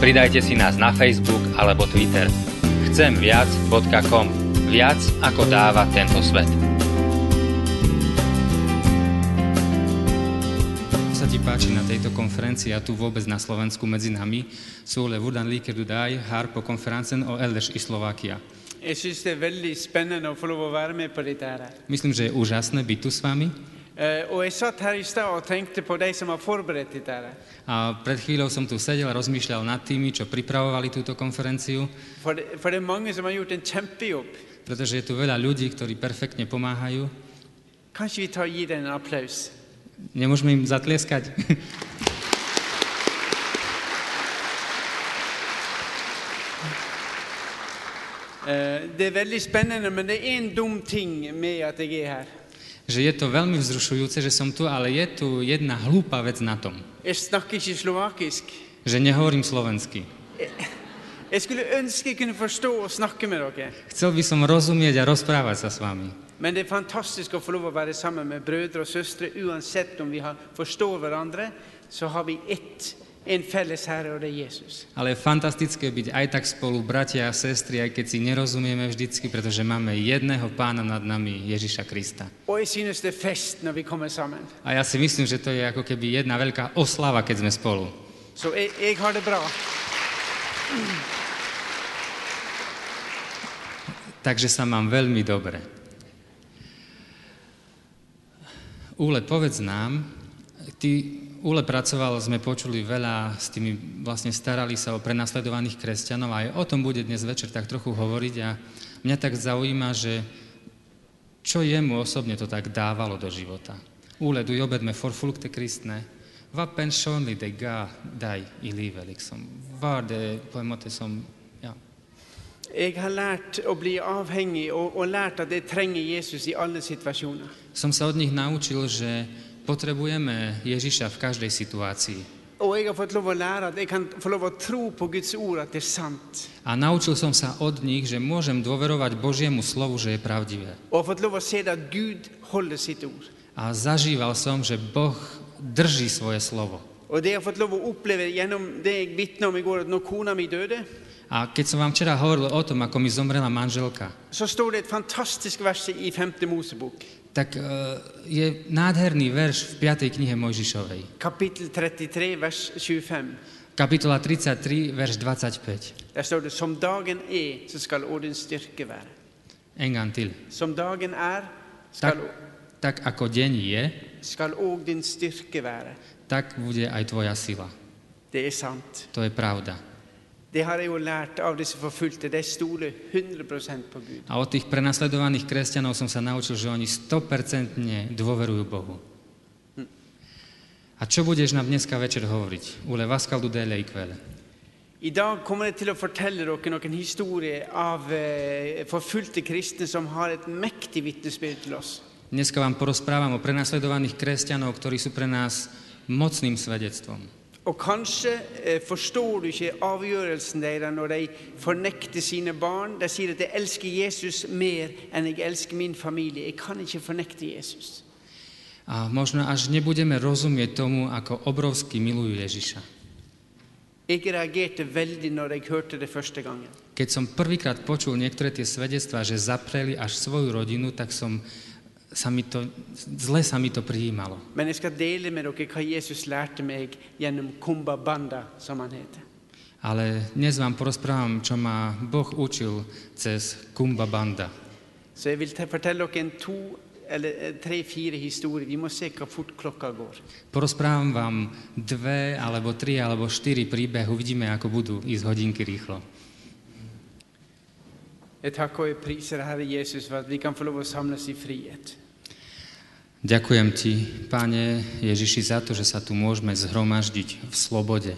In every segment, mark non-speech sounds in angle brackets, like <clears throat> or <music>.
Pridajte si nás na Facebook alebo Twitter. Chcemviac.com. Viac ako dáva tento svet. páči na tejto konferencii a tu vôbec na Slovensku medzi nami sú le hvordan liker du deg her på konferensen og ellers i Slovakia. Jeg synes det er veldig spennende å få lov å være med på dette her. Myslím, že je úžasné byť tu s vami. Her. A pred chvíľou som tu sedel a rozmýšľal nad tými, čo pripravovali túto konferenciu, For det, for det mange pretože je tu veľa ľudí, ktorí perfektne pomáhajú. Kanskje vi tar dem en applaus? Nemôžeme im zatlieskať? <laughs> Eh, Det er veldig spennende, men det er en dum ting med at jeg er her. Že je to veľmi vzrušujúce, že som tu, ale je tu jedna hlúpa vec na tom, Jeg snakker ikke slovakisk. že nehovorím slovensky. Jeg skulle ønske jeg kunne forstå og snakke med dere. Chcel by som rozumieť a rozprávať sa s vami. Men det er fantastisk å få lov å være sammen med brødre og søstre. Uansett om vi har, forstår hverandre, så har vi ett, en felles Herre, og det er Jesus. Ale je fantastické byť aj tak spolu, bratia a sestry, aj keď si nerozumieme vždycky, pretože máme jedného pána nad nami, Ježiša Krista. Kommer sammen. A ja si myslím, že to je ako keby jedna veľká oslava, keď sme spolu. Så jeg, jeg har det bra. Takže sa mám veľmi dobre. Úle, povedz nám, ty, Úle pracoval, sme počuli veľa s tými, vlastne starali sa o prenasledovaných kresťanov a aj o tom bude dnes večer tak trochu hovoriť a mňa tak zaujíma, že čo jemu osobne to tak dávalo do života. Úle, du jobbet med forfulgte kristne. Hva personlig det ga deg i livet, liksom? Var det på en måte som, ja, Jeg har lært å bli avhengig og, og lært at jeg trenger Jesus i alle situasjoner. som sa od nich naučil, že potrebujeme Ježiša v každej situácii. A naučil som sa od nich, že môžem dôverovať Božiemu slovu, že je pravdivé. A zažíval som, že Boh drží svoje slovo. A keď som vám včera hovoril o tom, ako mi zomrela manželka, så står det et fantastisk vers i 5. Mosebok, tak e, je nádherný verš v 5. knihe Mojžišovej. kapittel 33, vers 25. Kapitola 33, verš 25. Der står det, som dagen er, så skal din styrke være. En gang til. Som dagen er, Tak, skal, tak ako deň je, skal også din styrke være. tak bude aj tvoja sila. Det er sant. To je pravda. Det har jeg jo lært av disse forfulgte. De stoler 100 på Gud. A od tých prenasledovaných kresťanov som sa naučil, že oni 100% dôverujú Bohu. A čo budeš nám dneska večer hovoriť? Ule Vaskal du dele i kvele. I dag kommer jeg til å fortelle dere noen historier av eh, forfulgte kristne som har et mektig vitnesbyrd til oss. Dneska vám porozprávam o prenasledovaných kresťanov, ktorí sú pre nás mocným svedectvom. Og kanskje eh, forstår du ikke avgjørelsen deres når de fornekter sine barn. De sier at 'jeg elsker Jesus mer enn jeg elsker min familie'. Jeg kan ikke fornekte Jesus. A možno až nebudeme rozumieť tomu, ako obrovsky milujú Ježiša. Jeg reagerte veldig når jeg hørte det første gangen. Keď som prvýkrát počul niektoré tie svedectvá, že zapreli až svoju rodinu, tak som sa mi to, zle sa mi to prijímalo. Men jeg skal dele med dere hva Jesus lærte meg gjennom Kumba Banda, som han heter. Ale dnes vám porozprávam, čo ma Boh učil cez Kumba Banda. Så jeg vil te- fortelle dere en to eller eh, tre-fire historier. Vi må se hva fort klokka går. Porozprávam vám dve, alebo tri, alebo štyri príbeh. Uvidíme, ako budú ísť hodinky rýchlo. Jeg takker og jeg priser Herre Jesus for at vi kan få lov å samles i frihet. Ďakujem ti, Pane Ježiši, za to, že sa tu môžeme zhromaždiť v slobode.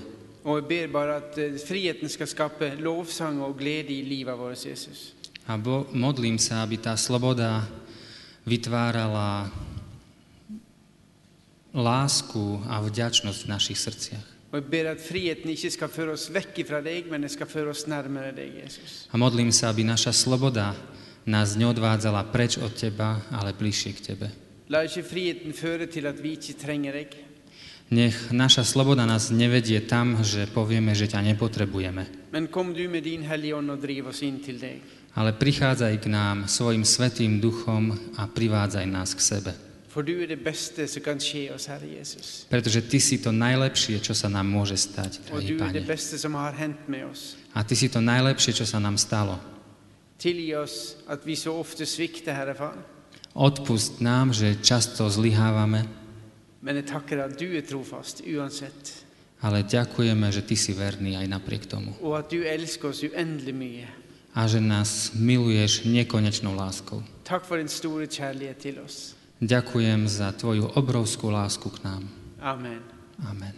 A bo, modlím sa, aby tá sloboda vytvárala lásku a vďačnosť v našich srdciach. A modlím sa, aby naša sloboda nás neodvádzala preč od Teba, ale bližšie k Tebe. Nech naša sloboda nás nevedie tam, že povieme, že ťa nepotrebujeme. Ale prichádzaj k nám svojim svetým duchom a privádzaj nás k sebe. For du er det beste som kan skje oss, Herre Jesus. Pretože Ty si to najlepšie, čo sa nám môže stať, drahý er det Pane. beste som har hendt med oss. A Ty si to najlepšie, čo sa nám stalo. Tilgi oss at vi så ofte svikter, Herre Far. Odpust nám, že často zlyhávame, Men jeg takker at du er trofast uansett. ale ďakujeme, že Ty si verný aj napriek tomu. Og at du elsker oss uendelig mye. A že nás miluješ nekonečnou láskou. Takk for din store kjærlighet til oss. Ďakujem za Tvoju obrovskú lásku k nám. Amen. Amen.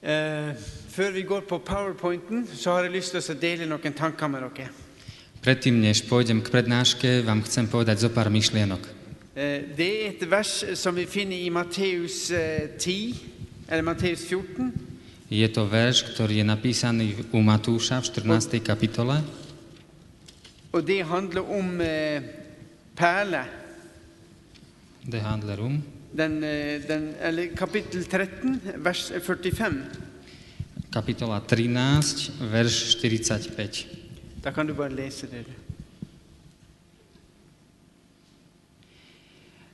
Eh, før vi går på powerpointen, så har jeg lyst til å dele noen tanker med dere. Predtým, než pôjdem k prednáške, vám chcem povedať zo pár myšlienok. Eh, det er et vers som vi finner i Matteus eh, 10, eller Matteus 14. Je to verš, ktorý je napísaný u Matúša v 14. kapitole Og det handler om eh, perle. The Handlerum. Den, eh, den, eller kapittel 13, vers 45. Kapitola 13, verš 45. Da kan du bare lese det.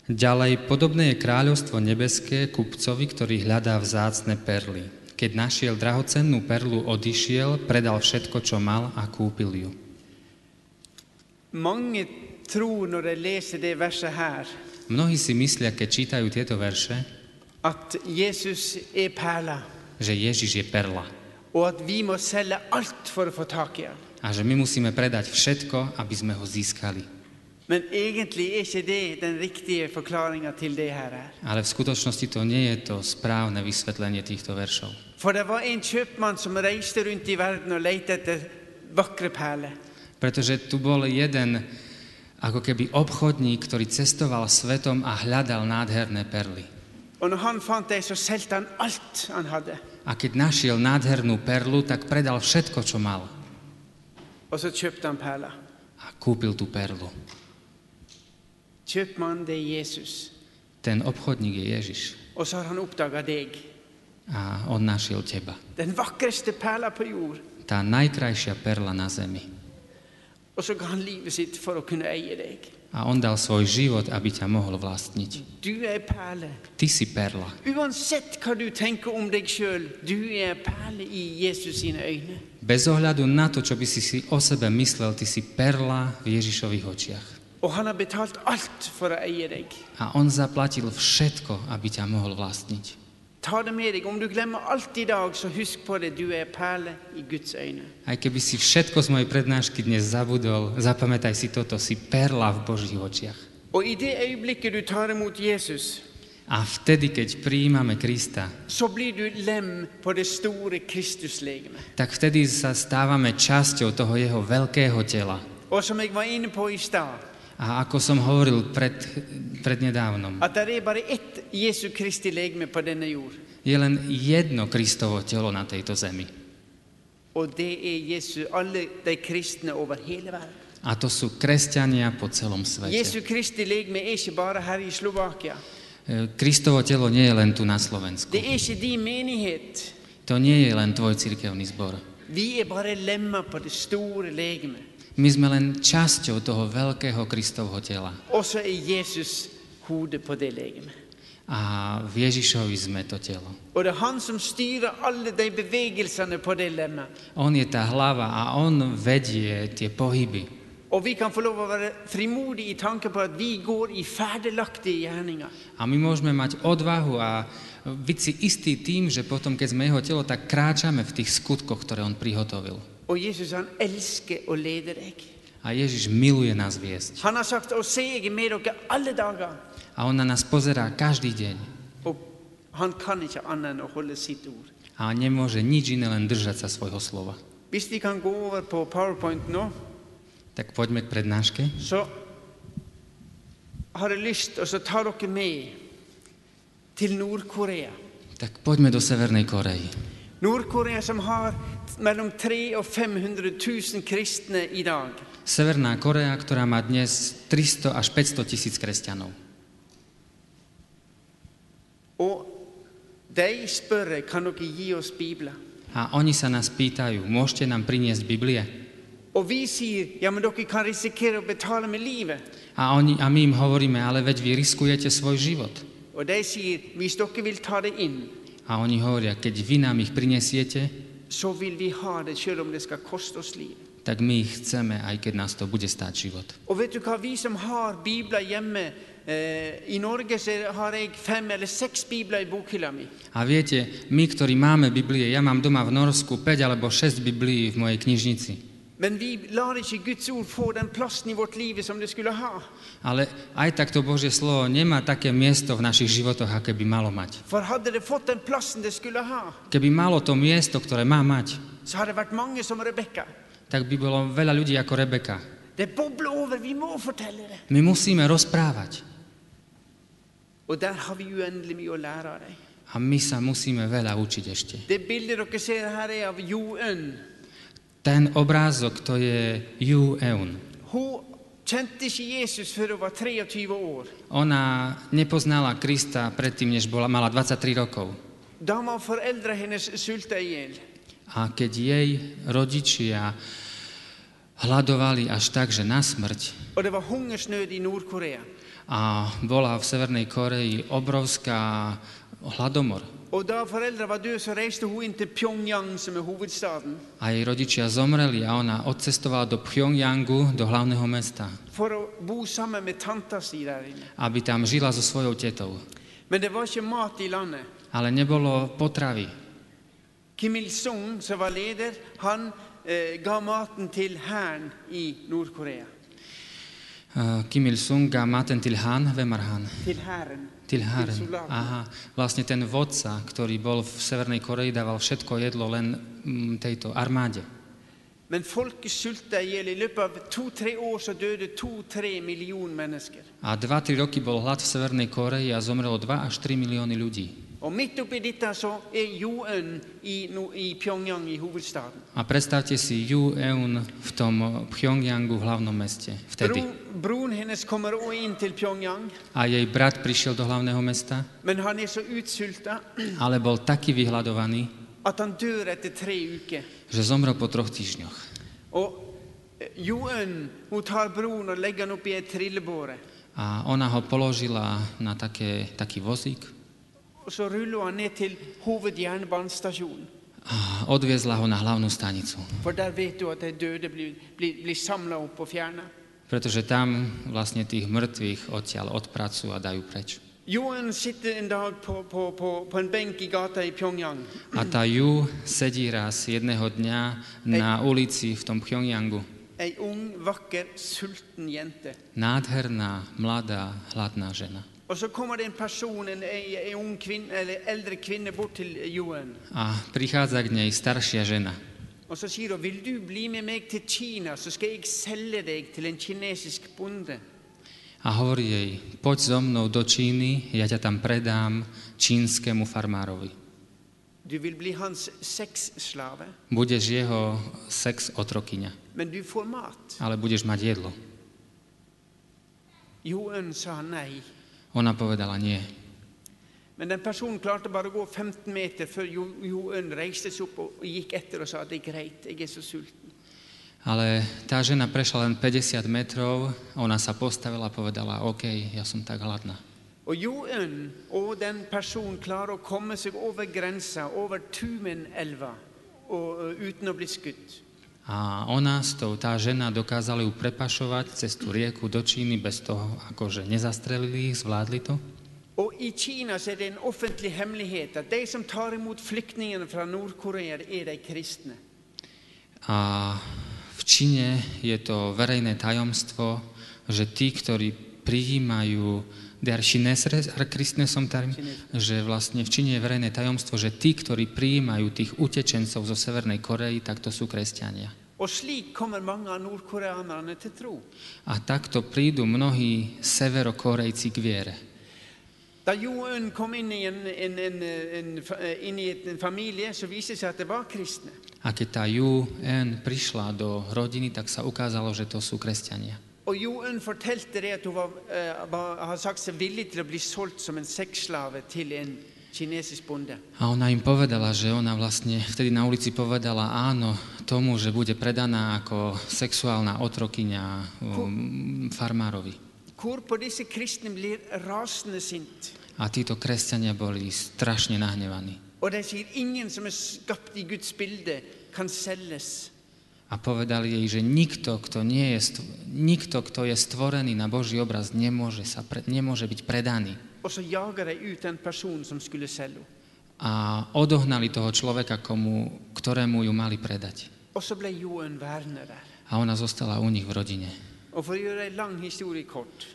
Ďalej, podobné je kráľovstvo nebeské kupcovi, ktorý hľadá vzácne perly. Keď našiel drahocennú perlu, odišiel, predal všetko, čo mal a kúpil ju. Mange tror når de leser det verset her, Mnohí si myslia, keď čítajú tieto verše, at Jesus er perla, že Ježiš je perla og at vi må selge alt for å få tak i han. a že my musíme predať všetko, aby sme ho získali. Men egentlig er ikke det den riktige forklaringa til det her. er. Ale v skutočnosti to nie je to správne vysvetlenie týchto veršov. For det var en kjøpmann som reiste rundt i verden og lette etter vakre perler. Pretože tu bol jeden ako keby obchodník, ktorý cestoval svetom a hľadal nádherné perly. A keď našiel nádhernú perlu, tak predal všetko, čo mal. A kúpil tú perlu. Er. Ten obchodník je Ježiš. A on našiel teba. Tá najkrajšia perla na zemi. Og så ga han livet sitt for å kunne eie deg. A on dal svoj život, aby ťa mohol vlastniť. Du er perle. Ty si perla. Uansett hva du tenker om deg sjøl, du er perle i Jesus sine øyne. Bez ohľadu na to, čo by si si o sebe myslel, ty si perla v Ježišových očiach. Og han har betalt alt for å eie deg. A on zaplatil všetko, aby ťa mohol vlastniť. Ta det med deg. Om du glemmer alt i dag, så husk på det. Du er perle i Guds øyne. Aj keby si všetko z mojej prednášky dnes zabudol, zapamätaj si toto, si perla v Božích očiach. Og i det øyeblikket du tar imot Jesus, A vtedy, keď prijímame Krista, så blir du lem på det store Kristuslegeme. tak vtedy sa stávame časťou toho jeho veľkého tela. Og som jeg var inne på i stad, A ako som hovoril pred, prednedávnom, at det er bare ett Jesu Kristi legeme på denne jord. Je len jedno Kristovo telo na tejto zemi. Er. A to sú kresťania po celom svete. Er. E, Kristovo telo nie je len tu na Slovensku. Er. To nie je len tvoj cirkevný zbor. My sme len časťou toho veľkého Kristovho tela. Og så er Jesus hodet på det legeme. A v Ježišovi sme to telo. On je tá hlava a on vedie tie pohyby. A my môžeme mať odvahu a byť si istý tým, že potom, keď sme jeho telo, tak kráčame v tých skutkoch, ktoré on prihotovil. A Ježiš miluje nás viesť. Han har sagt å se jeg er med dere alle dager. A on na nás pozerá každý deň. A nemôže nič iné, len držať sa svojho slova. Hvis vi kan gå over på PowerPoint nå, Tak poďme k prednáške. så har jeg lyst til å ta dere med til Nord-Korea. Tak poďme do Severnej Korei. Nord-Korea som har mellom 300 og 500 000 kristne i dag. Severná Korea, ktorá má dnes 300 až 500 tisíc kresťanov. Og de spør kan dere gi oss Bibler. A oni sa nás pýtajú, môžete nám priniesť Biblie? Og vi sier ja, men dere kan med livet. A, oni, a my im hovoríme, ale veď vy riskujete svoj život. De sier hvis dere ta det inn, A oni hovoria, keď vy nám ich prinesiete, så vil vi ha det om det oss livet. tak my ich chceme, aj keď nás to bude stáť život. Og vet du vi som har bibler hjemme eh, I Norge har jeg fem eller seks bibler i bokhylla mi. A viete, my, ktorí máme Biblie, ja mám doma v Norsku 5 alebo 6 Biblií v mojej knižnici. Men vi lar ikke Guds ord få den plassen i vårt liv som det skulle ha. Ale aj tak to Božie slovo nemá také miesto v našich životoch, aké by malo mať. For hadde det fått den plassen det skulle ha, Keby malo to miesto, ktoré má mať, så hadde det vært mange som Rebekka. tak by bolo veľa ľudí ako Rebeka. Det bobler over, vi må fortelle det. My musíme rozprávať Og der har vi uendelig mye å lære av dem. a my sa musíme veľa učiť ešte. Det bildet dere ser her er av Jo Ønn. Ten obrázok, to je Eun. Hun kjente ikke Jesus før hun var 23 år. Ona nepoznala Krista predtým, než bola, mala 23 rokov. Hennes sulta. A keď jej rodičia hľadovali až tak, že na smrť Og det var hungersnød i Nord-Korea. A bola v Severnej Koreji obrovská hladomor er a jej rodičia zomreli a ona odcestovala do Pyongyangu, do hlavného mesta, aby tam žila so svojou tetou. Ale nebolo potravy. Kim Il-sung, som var leder, han eh, ga maten til hæren i Nord-Korea. Uh, Kim Il-sung a Maten Tilhan, Vemarhan. Til hæren. Tilhar. Til soldatene. Aha, vlastne ten vodca, ktorý bol v Severnej Koreji, dával všetko jedlo len mm, tejto armáde. Men folket sulta i hjel. I løpet av to-tre år så døde to-tre millioner mennesker. A 2-3 roky bol hlad v Severnej Koreji a zomrelo 2 až 3 milióny ľudí. Og midt oppi dette så er Jo-Eun i, no- i Pyongyang, i hovedstaden. A predstavte si Yu Eun v tom Pyongyangu v hlavnom meste vtedy. Broren hennes kommer også inn til Pyongyang, A jej brat prišiel do hlavného mesta, men han er så utsulta <clears throat> ale bol taký vyhľadovaný, at han dør etter tre uker. že zomrel po troch týždňoch. Og eh, Jo-Eun hun tar broren og legger han oppi ei trillebåre. A ona ho položila na také, taký vozík så ruller han ned til hovedjernbanestasjonen. a odviezla ho na hlavnú stanicu. For der vet du at de døde blir, blir, blir samla opp og fjerna. Pretože tam vlastne tých mŕtvych odtiaľ odpracujú a dajú preč. Jo-Eun sitter en dag på, på, på, på en benk i gata i Pyongyang. A tá Ju sedí raz jedného dňa na ulici v tom Pyongyangu. Ei ung, vakker, sulten jente. Nádherná, mladá, hladná žena. Og så kommer en person, en, ei ung kvinne, eller eldre kvinne bort til Joen. A prichádza k nej staršia žena. Og så sier hun, vil du bli med meg til Kina, så skal jeg selge deg til en kinesisk bonde. A hovorí jej, poď so mnou do Číny, ja ťa tam predám čínskemu farmárovi. Du vil bli hans sexslave, Budeš jeho sex otrokyňa, men du får mat. ale budeš mať jedlo. Joen sa nei. Ona povedala nie. Men den personen klarte bare å gå 15 meter før Joen reiste seg opp og gikk etter og sa det er greit, jeg er så sulten. Ale tá žena prešla len 50 metrov, ona sa postavila a povedala, OK, ja som tak hladná. Og Joen og den personen klarer å komme seg over grensa, over Tumenelva, uten å bli skutt. A ona s tou, tá žena dokázala ju prepašovať cez tú rieku do Číny bez toho, akože nezastrelili ich, zvládli to. Og I Kina så er det en offentlig hemmelighet at de som tar imot flyktningene fra Nord-Korea, er de kristne. A v Číne je to verejné tajomstvo, že tí, ktorí prijímajú der Chinesre kristne som term, že vlastne v Číne je verejné tajomstvo, že tí, ktorí prijímajú tých utečencov zo Severnej Korei, tak to sú kresťania. A takto prídu mnohí severokorejci k viere. Da Jo Un kom inn i en, en, en, en, inn i en familie, så viste det seg at det var kristne. A keď tá Yu En prišla do rodiny, tak sa ukázalo, že to sú kresťania. Og Jo Un fortalte det at hun var, eh, var, har sagt seg villig til å bli solgt som en sexslave til en kinesisk bonde. A ona im povedala, že ona vlastne vtedy na ulici povedala áno tomu, že bude predaná ako sexuálna otrokyňa um, farmárovi. Hvorpå disse kristne blir rasende sint. A títo kresťania boli strašne nahnevaní. Og de sier ingen som er skapt i Guds bilde, kan selges. A povedali jej, že nikto, kto, nie je, stvo- nikto, kto je stvorený na Boží obraz, nemôže, sa pre, nemôže byť predaný. A odohnali toho človeka, komu, ktorému ju mali predať. A ona zostala u nich v rodine.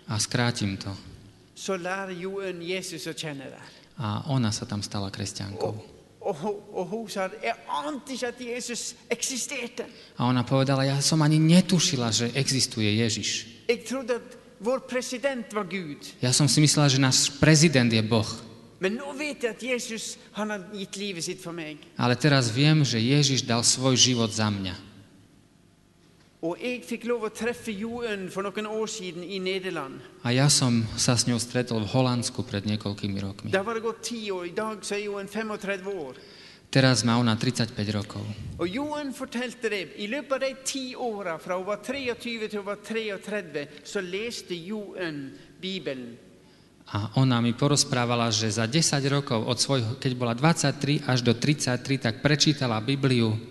A skrátim to. A ona sa tam stala kresťankou. Sa jeg ante ikke at Jesus eksisterte. A ona povedala, ja som ani netušila, že existuje Ježiš. Jeg trodde at vår president var Gud. Ja som si myslela, že náš prezident je Boh. Men nå vet jeg at Jesus han har gitt livet sitt for meg. Ale teraz viem, že Ježiš dal svoj život za mňa. Og jeg fikk lov å treffe Jo Un for noen år siden i Nederland. A ja som sa s ňou stretol v Holandsku pred niekoľkými rokmi. Da var det gått år. I dag så er Jo Un 35 år. Teraz má ona 35 rokov. Og Jo Un fortalte det. I løpet av de ti åra fra hun var 23 til hun var 33, så leste Jo Un Bibelen. A ona mi porozprávala, že za 10 rokov od svojho, keď bola 23 až do 33, tak prečítala Bibliu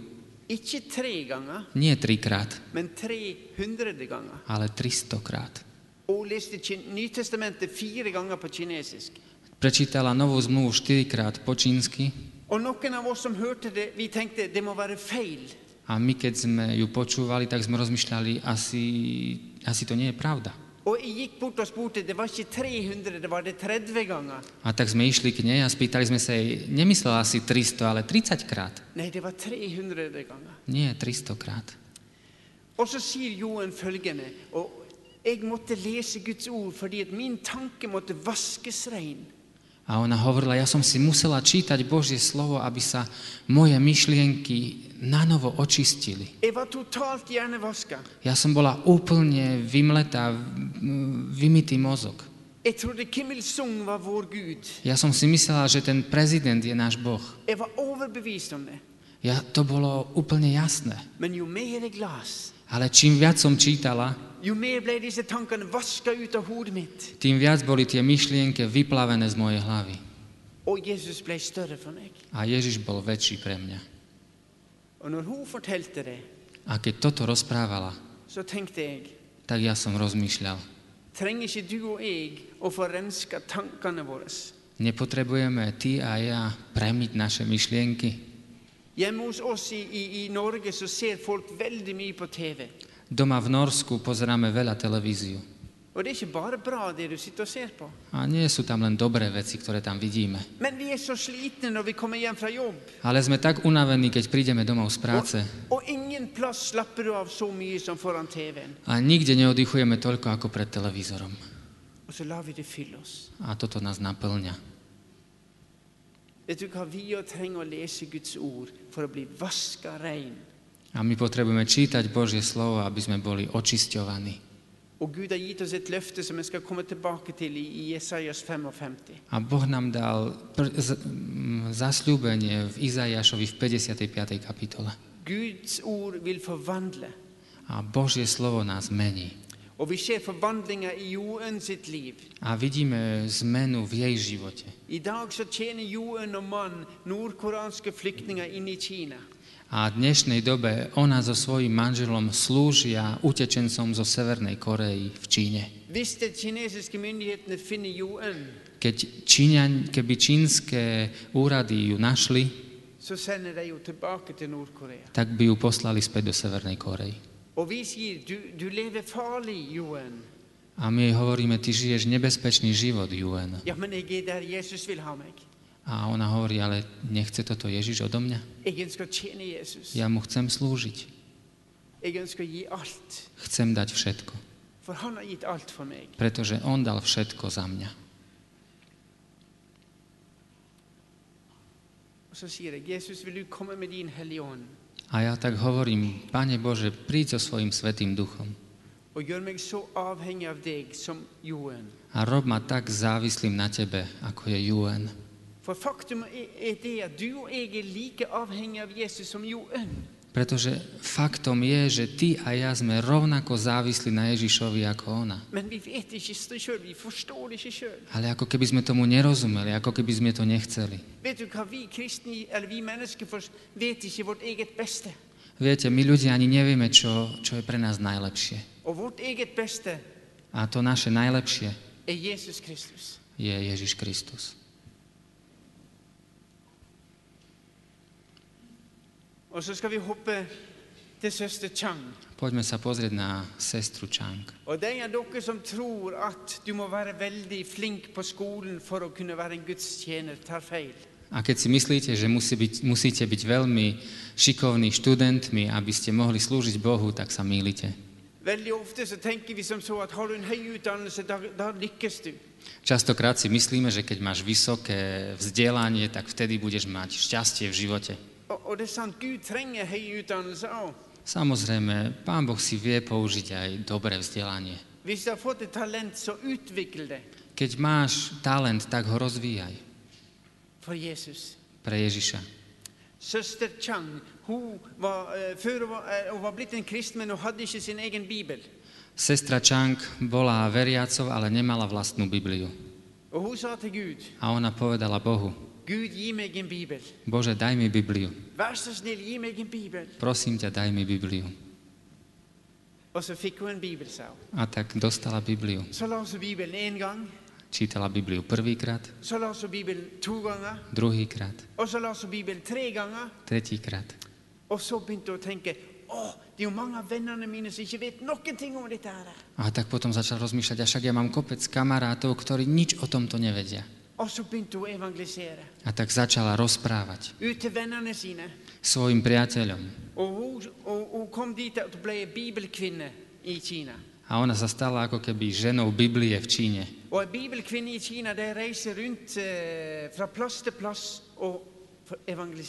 Ikke tre ganger, nie trikrát, men 300 ganger. ale 300 krát. Hun leste Nytestamentet fire ganger på kinesisk. Prečítala novú zmluvu 4 krát po čínsky Og noen av oss som hørte det, vi tenkte det må være feil. a my keď sme ju počúvali, tak sme rozmýšľali, asi, asi to nie je pravda. Og jeg gikk bort og spurte, det var ikke 300, det var det 30 ganger. A tak sme išli k nej a spýtali sme sa jej, nemyslela si 300, ale 30 krát. Nei, det var 300 ganger. Nie, 300 krát. Og så sier Joen følgende, og jeg måtte lese Guds ord fordi at min tanke måtte vaskes rein. A ona hovorila, ja som si musela čítať Božie slovo, aby sa moje myšlienky očistili. Var totalt hjernevaska. Ja som bola úplne vymletá, v- vymytý mozog. Ja som si myslela, že ten prezident je náš Boh. Ja, to bolo úplne jasné. Ale čím viac som čítala, tým viac boli tie myšlienky vyplavené z mojej hlavy. A Ježiš bol väčší pre mňa. A keď toto rozprávala, tak ja som rozmýšľal. Nepotrebujeme ty a ja premiť naše myšlienky. Hjemme hos oss i, i, i Norge så ser folk veldig mye på TV. Doma v Norsku pozeráme veľa televíziu. A nie sú tam len dobré veci, ktoré tam vidíme. Ale sme tak unavení, keď prídeme domov z práce a nikde neoddychujeme toľko ako pred televízorom. A toto nás naplňa. Vet du hva? Vi trenger å lese Guds ord for å bli vaska rein. A my potrebujeme čítať Božie slovo, aby sme boli očisťovaní. Og Gud har gitt oss et løfte som jeg skal komme tilbake til i, i Jesajas 55. A Boh nám dal pr- z- zasľúbenie v Izajašovi v 55. kapitole. Guds ord vil forvandle. A Božie slovo nás mení. Og vi ser i sitt liv. A vidíme zmenu v jej živote. I dag så tjener Joen og mann nordkoreanske flyktninger inne i Kina. A v dnešnej dobe ona so svojím manželom slúžia utečencom zo Severnej Korei v Číne. Keď Číňan, keby čínske úrady ju našli, tak by ju poslali späť do Severnej Korei. A my jej hovoríme, ty žiješ nebezpečný život, Juen. Ja, men jeg der Jesus vil ha meg. A ona hovorí, ale nechce toto Ježiš odo mňa? Ja mu chcem slúžiť. Chcem dať všetko. Pretože on dal všetko za mňa. A ja tak hovorím, Pane Bože, príď so svojim svetým duchom a rob ma tak závislým na Tebe, ako je Juen. For faktum er det at du og jeg er like avhengig av Jesus som Joen. Pretože faktom je, že Ty a ja sme rovnako závislí na Ježišovi ako ona. Ale ako keby sme tomu nerozumeli, ako keby sme to nechceli. Viete, my ľudia ani nevieme, čo, čo je pre nás najlepšie. A to naše najlepšie er je Ježiš Kristus. Og så skal vi hoppe til søster Chang. Poďme sa pozrieť na sestru Chang. Og de av dere som tror at du må være veldig flink på skolen for å kunne være en Guds tjener, tar feil. A keď si myslíte, že musí byť, musíte byť veľmi šikovní študentmi, aby ste mohli slúžiť Bohu, tak sa mýlite. Veldig ofte så tenker vi som så at har du en høy utdannelse, da, da lykkes du. Častokrát si myslíme, že keď máš vysoké vzdelanie, tak vtedy budeš mať šťastie v živote. Og, det er sant, Gud trenger høy utdannelse òg. Samozrejme, Pán Boh si vie použiť aj dobré vzdelanie. Hvis du har fått et talent, så utvikl det Keď máš talent, tak ho rozvíjaj for Jesus. pre Ježiša. Søster Chang hun var, eh, før hun var, hun var blitt en kristen, men hun hadde ikke sin egen bibel. Sestra Chang bola veriacov, ale nemala vlastnú Bibliu. Og hun sa til Gud, A ona povedala Bohu, Gud, gi meg en bibel. Bože, daj mi Bibliu. Vær så snill, gi meg en bibel. Prosím ťa, daj mi Bibliu. Og så fikk hun en bibel, sa hun. A tak dostala Bibliu. Så las hun Bibelen én gang, Čítala Bibliu prvýkrát, så las hun Bibelen to ganger, druhýkrát, og så las hun Bibelen tre ganger. tretíkrát. Og så begynte hun å tenke å, det er jo mange av vennene mine som ikke vet noen ting om dette. her. A tak potom začal rozmýšľať, a však ja mám kopec kamarátov, ktorí nič o tomto nevedia. A tak začala rozprávať svojim priateľom. A ona sa stala ako keby ženou Biblie v Číne.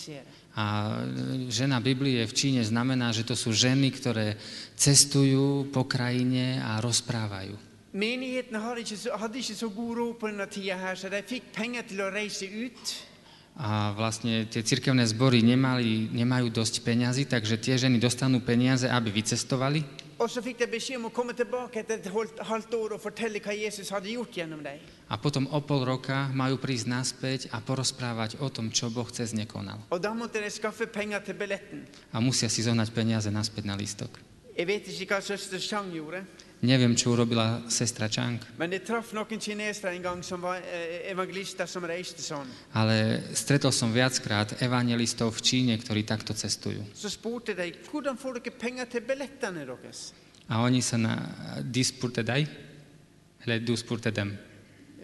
Eh. A e, žena Biblie v Číne znamená, že to sú ženy, ktoré cestujú po krajine a rozprávajú. Menigheten hadde ikke, så, god råd på denne tida her, så de fikk penger til å reise ut. A vlastne tie cirkevné zbory nemali, nemajú dosť peňazí, takže tie ženy dostanú peniaze, aby vycestovali. A potom o pol roka majú prísť naspäť a porozprávať o tom, čo Boh cez ne konal. Og da måtte de skaffe penger til billetten. A musia si zohnať peniaze naspäť na lístok. Jeg vet ikke hva søster Chang gjorde, Neviem, čo urobila sestra Chang, eh, ale stretol som viackrát evangelistov v Číne, ktorí takto cestujú. Spurte. A oni sa na dispurtedaj, eller duspurtedem,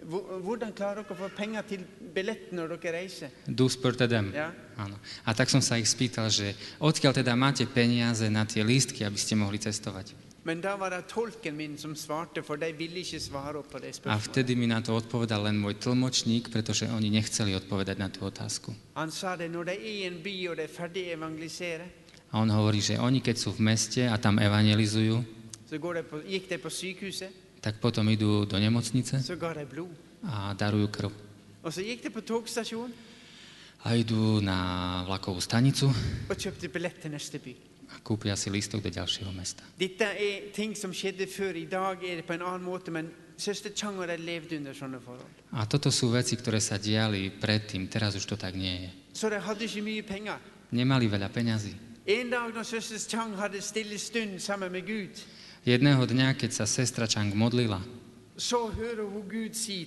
Hvor- Hvordan klarer dere å få penger til billetten når dere reiser? duspurtedem. Ja. Áno. A tak som sa ich spýtal, že odkiaľ teda máte peniaze na tie lístky, aby ste mohli cestovať. A vtedy mi na to odpovedal len môj tlmočník, pretože oni nechceli odpovedať na tú otázku. A on hovorí, že oni keď sú v meste a tam evangelizujú, tak potom idú do nemocnice a darujú krv. A idú na vlakovú stanicu a kúpia si lístok do ďalšieho mesta. Dette ting som skjedde før. I dag det på en annen måte, men søster Chang og de levde under sånne forhold. A toto sú veci, ktoré sa diali predtým, teraz už to tak nie je. Så de. Nemali veľa peňazí. En dag når søster Chang hadde stille stund sammen med Gud, Jedného dňa, keď sa sestra Chang modlila, så hører Gud si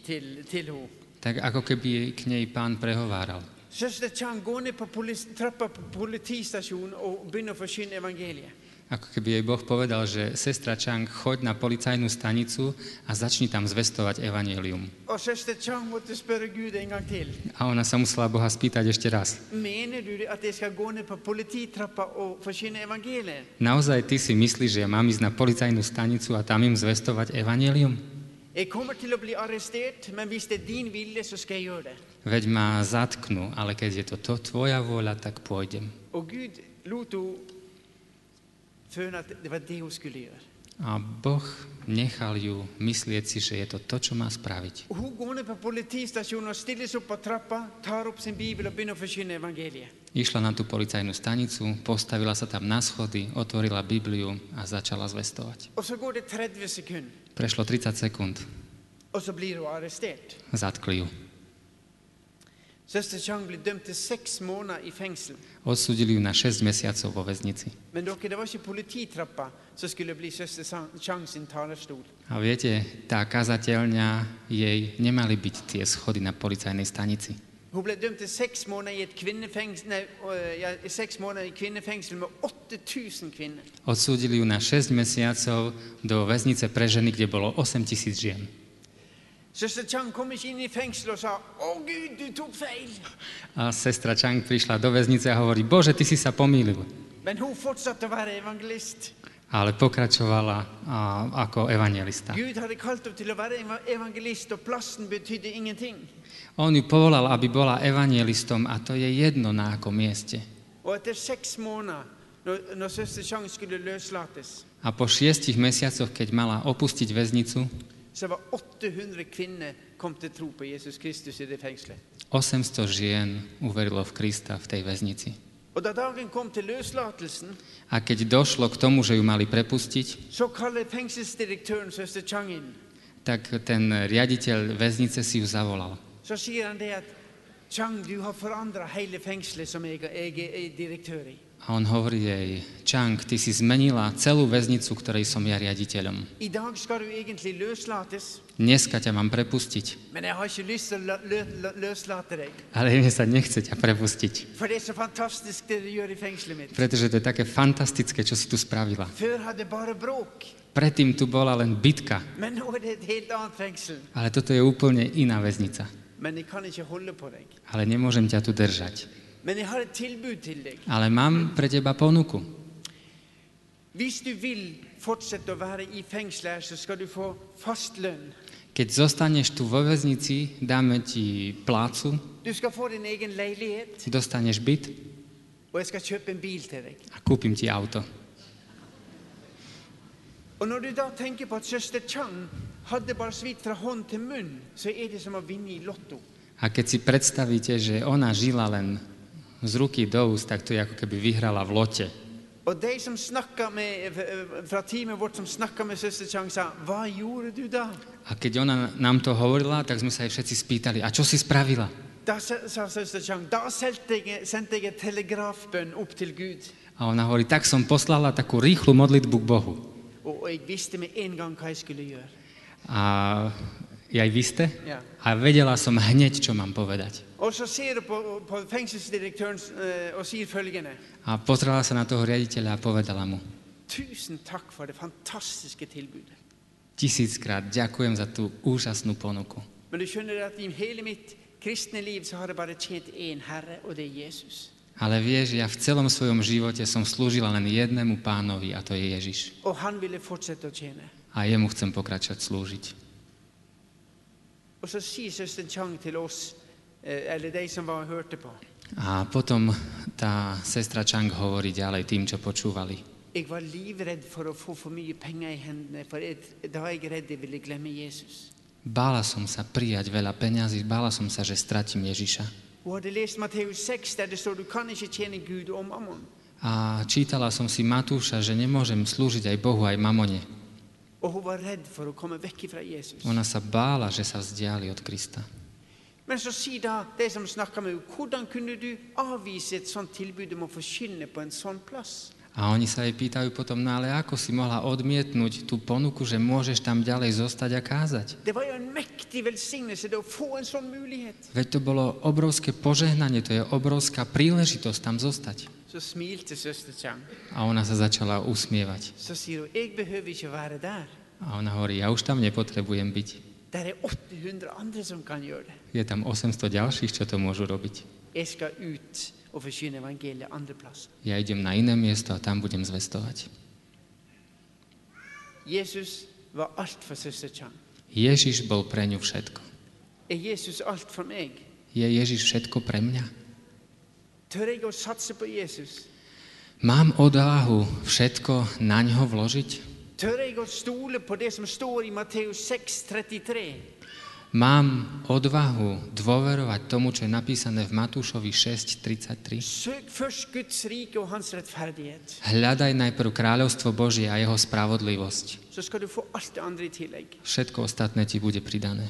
tak ako keby k nej pán prehováral. Chang, gå ned på polis, trappa på politistasjonen og begynn å forkynne evangeliet. Ako keby jej Boh povedal, že sestra Chang, choď na policajnú stanicu a začni tam zvestovať evanelium. A ona sa musela Boha spýtať ešte raz. Naozaj ty si myslíš, že ja mám ísť na policajnú stanicu a tam im zvestovať evanelium? Jeg kommer til å bli arrestert, men hvis det er din vilje, så skal jeg gjøre det. Veď ma zatknú, ale keď je to, tvoja vôľa, tak pôjdem. A Boh nechal ju myslieť si, že je to to, čo má spraviť. Išla na tú policajnú stanicu, postavila sa tam na schody, otvorila Bibliu a začala zvestovať. Og så går det 30 sekunder, Prešlo 30 sekúnd, zatkli ju. Søster Chang ble dømt til seks måneder i fengsel. Odsudili ju na 6 mesiacov vo väznici. Men dere, det var ikke polititrappa som skulle bli søster Chang sin talerstol. A viete, tá kazateľňa, jej nemali byť tie schody na policajnej stanici. Hun ble dømt til seks måneder i et kvinnefengsel, nei, ja, seks måneder i kvinnefengsel med 8000 kvinner. Odsúdili ju na 6 mesiacov do väznice pre ženy, kde bolo 8 tisíc žien. Søster Chang kom ikke inn i fengsel og sa 'Å Gud, du tok feil'. A sestra Chang prišla do väznice a hovorí, Bože, ty si sa pomýlil. Men hun fortsatte å være evangelist. Ale pokračovala a, ako evangelista. Gud hadde kalt henne til å være eva- evangelist, og plassen betydde ingenting. On ju povolal, aby bola evangelistom a to je jedno na akom mieste. Og etter seks måneder, når, når søster Chang skulle løslates, A po šiestich mesiacoch, keď mala opustiť väznicu, så var 800 kvinner kom til tro på Jesus Kristus i det fengselet. 800 žien uverilo v Krista v tej väznici. A keď došlo k tomu, že ju mali prepustiť, tak ten riaditeľ väznice si ju zavolal. Så sier han det at Chang, du har forandra hele fengselet som jeg, jeg er direktør i. A on hovorí jej, Chang, ty si zmenila celú väznicu, ktorej som ja riaditeľom. Dneska ťa mám prepustiť, ale mne sa nechce ťa prepustiť. Er. Pretože to je také fantastické, čo si tu spravila. Predtým tu bola len bitka, er ale toto je úplne iná väznica. Ale nemôžem ťa tu držať. Men jeg har et tilbud til deg. Ale mám pre teba ponuku. Hvis du vil fortsette å være i fengselet, her, så skal du få fast lønn. Keď zostaneš tu vo väznici, dáme ti plácu, Du skal få din egen leilighet, dostaneš byt og jeg skal kjøpe en bil til deg. a kúpim ti auto. Og når du da tenker på at søster Chang hadde bare så vidt fra hånd til munn, så er det som å vinne i Lotto. A keď si predstavíte, že ona žila len z ruky do úst, tak to je ako keby vyhrala v lote. Og de som snakket med, fra teamet vårt som snakka med søster Chang, sa 'Hva gjorde du da?' A keď ona nám to hovorila, tak sme sa jej všetci spýtali, a čo si spravila? Da sa, søster Chang, da sendte jeg, sendte jeg en telegrafbønn opp til Gud. A ona hovorí, tak som poslala takú rýchlu modlitbu k Bohu. Og jeg visste med en gang hva jeg skulle gjøre. A aj vy ste? Ja. A vedela som hneď, čo mám povedať. Og så ser du på, på fengselsdirektøren eh, og sier følgende A pozrela sa na toho riaditeľa a povedala mu, Tusen takk for det fantastiske tilbudet. tisíckrát ďakujem za tú úžasnú ponuku. Men du skjønner at i hele mitt kristne liv så har jeg bare tjent én Herre, og det er Jesus. Ale vieš, ja v celom svojom živote som slúžila len jednému pánovi a to je Ježiš. Og han ville fortsette å tjene. A jemu chcem pokračovať slúžiť. Og så sier søster Chang til oss, eller de som var og hørte på A potom tá sestra Chang hovorí ďalej tým, čo počúvali. Jeg var livredd for å få for mye penger i hendene, for da er jeg redd jeg ville glemme Jesus. Bála som sa prijať veľa peňazí, bála som sa, že stratím Ježiša. Hun hadde lest Matteus 6, der det står du kan ikke tjene Gud og mammon. A čítala som si Matúša, že nemôžem slúžiť aj Bohu, aj mamone. Var. Ona sa bála, že sa vzdiali od Krista. Men så sier da de som snakker med henne, hvordan kunne du avvise et sånt tilbud om å forkynne på en sånn plass? A oni sa jej pýtajú potom, no ale ako si mohla odmietnúť tú ponuku, že môžeš tam ďalej zostať a kázať? Veď to bolo obrovské požehnanie, to je obrovská príležitosť tam zostať. A ona sa začala usmievať. A ona hovorí, ja už tam nepotrebujem byť. Der er 800 andre, som kan gøre det. Je tam 800 ďalších, čo to môžu robiť. Jeg skal ud og forsyne evangeliet andre pladser. Ja idem na iné miesto a tam budem zvestovať. Jesus var alt for søster Chang. Ježiš bol pre ňu všetko. Er Jesus alt for mig? Je Ježiš všetko pre mňa? Tør jeg at satse på Jesus? Mám odvahu všetko na ňo vložiť? Tør jeg at stole på det, som står i Matteus 6:33? Mám odvahu dôverovať tomu, čo je napísané v Matúšovi 6.33? Søg først Guds rike og hans retfærdighed. Hľadaj najprv kráľovstvo Božie a jeho spravodlivosť. Všetko ostatné ti bude pridané.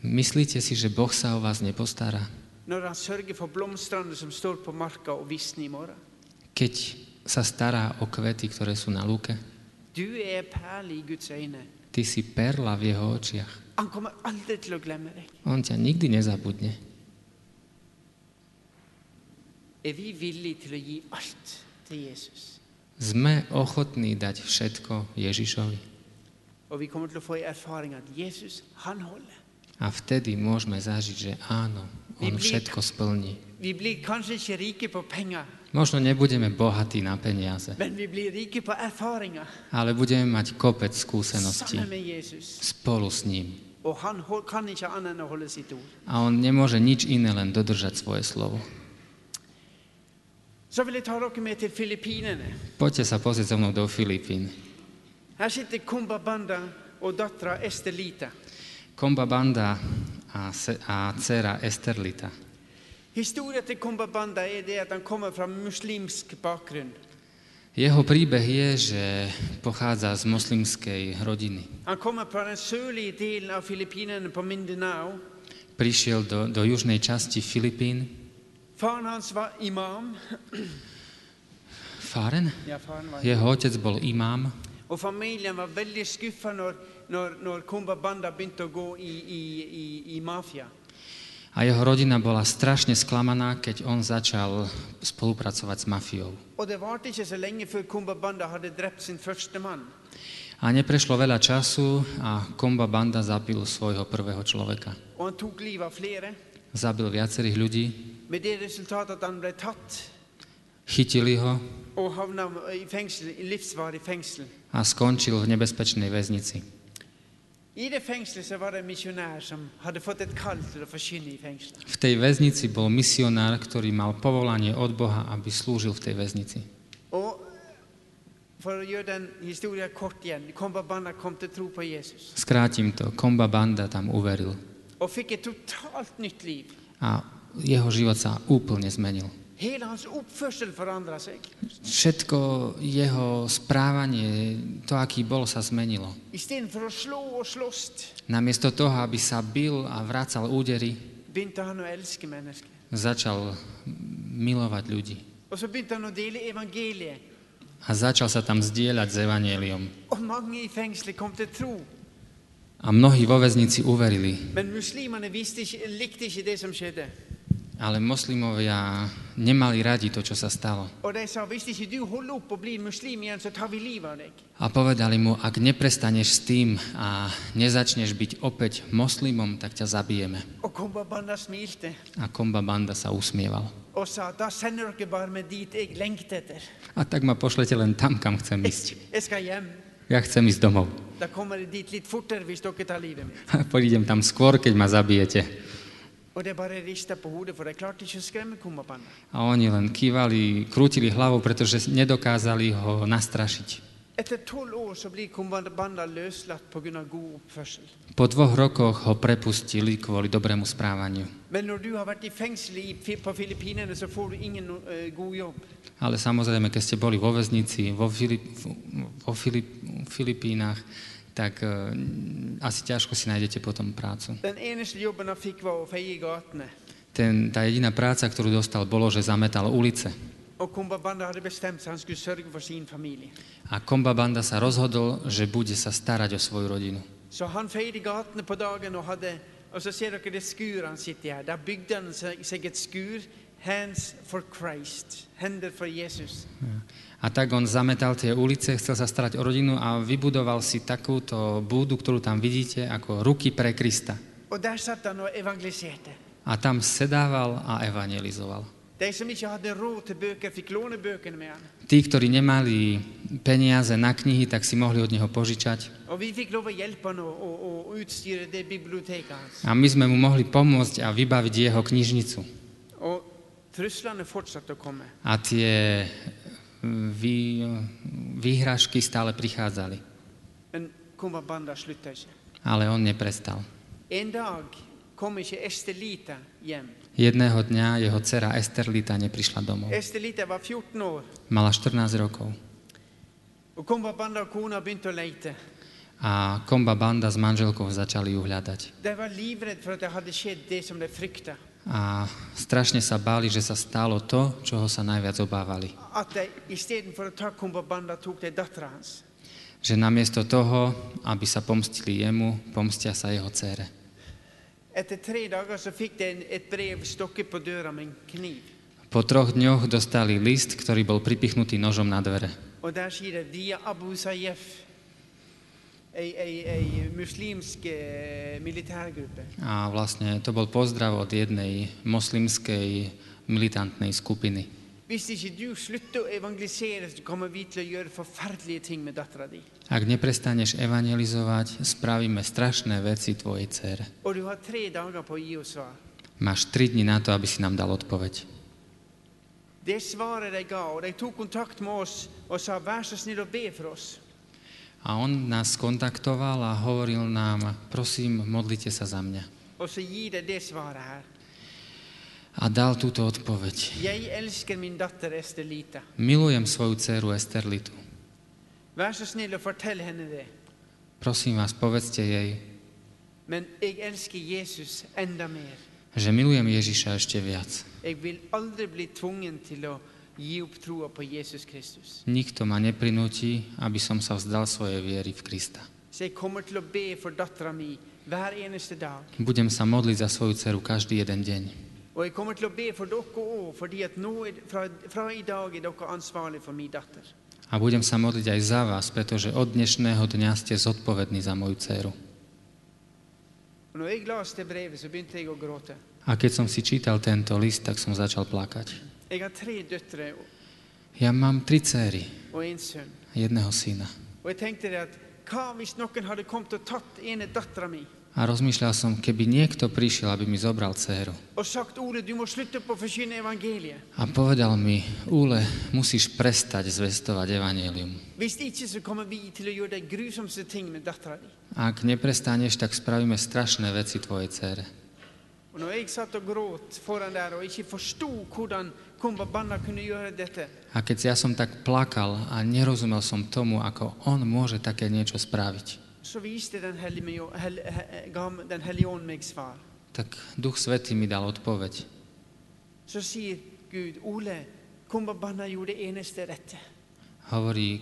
Myslíte si, že Boh sa o vás nepostará? Når han sørger for blomstrene, som står på marka og visner i morgen? Keď sa stará o kvety, ktoré sú na lúke? Du er perle i Guds øjne. Ty si perla v jeho očiach. Han kommer aldrig til at glemme dig. On ťa nikdy nezabudne. Er vi villige til at give alt til Jesus? Sme ochotní dať všetko Ježišovi. Og vi kommer til at få erfaring at Jesus, han holder. A vtedy môžeme zažiť, že áno, on všetko splní. Možno nebudeme bohatí na peniaze, ale budeme mať kopec skúseností spolu s ním. A on nemôže nič iné, len dodržať svoje slovo. Poďte sa pozrieť so mnou do Filipín. Sitter Estelita. Komba Banda a, a dcera Esterlita. Historien til Kumba Banda er det at han kommer fra muslimsk bakgrunn. Jeho príbeh je, že pochádza z moslimskej rodiny. Han kommer fra den sørlige delen av Filippinerne på Mindanao. Prišiel do, do južnej časti Filipín. Faren hans var imam. Faren? Ja, faren var Jeho otec bol imám Og familien var veldig skuffa når, når, når Kumba Banda begynte å gå i, i, i, i mafia. a jeho rodina bola strašne sklamaná, keď on začal spolupracovať s mafiou. A neprešlo veľa času a Komba Banda zabil svojho prvého človeka. Zabil viacerých ľudí, chytili ho a skončil v nebezpečnej väznici. I det fengselet så var det en misjonær som hadde fått et kall til å forkynne i fengselet. V tej väznici bol misionár, ktorý mal povolanie od Boha, aby slúžil v tej väznici. Og for å gjøre den historien kort igjen, Kumba Banda kom til tro på Jesus. Skrátim to, Komba Banda tam uveril Og fikk et totalt nytt liv. a jeho život sa úplne zmenil. Všetko jeho správanie, to, aký bol, sa zmenilo. Namiesto toho, aby sa bil a vracal údery, začal milovať ľudí. A začal sa tam zdieľať s evanieliom. A mnohí vo väznici uverili, ale moslimovia nemali radi to, čo sa stalo. A povedali mu, ak neprestaneš s tým a nezačneš byť opäť moslimom, tak ťa zabijeme. A Komba Banda sa usmieval. A tak ma pošlete len tam, kam chcem ísť. Ja chcem ísť domov. Mitt. <laughs> Pôjdem tam skôr, keď ma zabijete. A oni len kývali, krútili hlavou, pretože nedokázali ho nastrašiť. Po dvoch rokoch ho prepustili kvôli dobrému správaniu. Eh. Ale samozrejme, keď ste boli vo väznici, vo, Filip, vo Filip, Filipínach, tak uh, asi ťažko si nájdete potom prácu. Ten tá jediná práca, ktorú dostal, bolo, že zametal ulice. Kumbabanda. A Komba Banda sa rozhodol, že bude sa starať o svoju rodinu. Så han fejdade gatene på dagen och hade, och så ser dere det skur han sitter i här. Där byggde han sig sig ett skur, hands for Christ, händer för Jesus. A tak on zametal tie ulice, chcel sa starať o rodinu a vybudoval si takúto búdu, ktorú tam vidíte, ako ruky pre Krista. Evangeliserade. A tam sedával a evangelizoval. Tí, ktorí nemali peniaze na knihy, tak si mohli od neho požičať. A my sme mu mohli pomôcť a vybaviť jeho knižnicu. Och truslarna fortsatte att komma. A tie vý, výhražky stále prichádzali. Men Kumbabanda. Ale on neprestal. En dag kom inte Estelita hem. Jedného dňa jeho dcera Esterlita neprišla domov. Estelita var 14 år. Mala 14 rokov. Och Kumbabanda och kona begynte att leta. A Komba Banda s manželkou začali ju hľadať. A strašne sa báli, že sa stalo to, čoho sa najviac obávali. Že namiesto toho, aby sa pomstili jemu, pomstia sa jeho dcere. Po troch dňoch dostali list, ktorý bol pripichnutý nožom na dvere. A vlastne to bol pozdrav od jednej moslimskej militantnej skupiny. Ak neprestaneš evangelizovať, spravíme strašné veci tvojej dcere. Máš tri dni na to, aby si nám dal odpoveď. Det svaret de ga, og de tok kontakt med oss og sa vær så snill å be for oss. A on nás kontaktoval a hovoril nám, prosím, modlite sa za mňa. A dal túto odpoveď. Milujem svoju dceru Esterlitu. Prosím vás, povedzte jej, že milujem Ježiša ešte viac. Nikto ma neprinúti, aby som sa vzdal svojej viery v Krista. Budem sa modliť za svoju dceru každý jeden deň. Kommer be min. A budem sa modliť aj za vás, pretože od dnešného dňa ste zodpovední za moju dceru. A keď som si čítal tento list, tak som začal plakať. Ja mám tri céry a jedného syna. A rozmýšľal som, keby niekto prišiel, aby mi zobral dceru a povedal mi, Úle, musíš prestať zvestovať evanelium. Ak neprestaneš, tak spravíme strašné veci tvojej cére. Og når jeg satt og gråt foran der og ikke forsto hvordan Kumbabanna kunne gjøre dette, A keď ja som tak plakal a nerozumel som tomu, ako on môže také niečo spraviť, så viste den hellige, hel, he, gav den hellige ånd meg svar. tak Duch Svetý mi dal odpoveď. Så sier Gud, Ole, Kumbabanna gjorde det eneste rette. Hovorí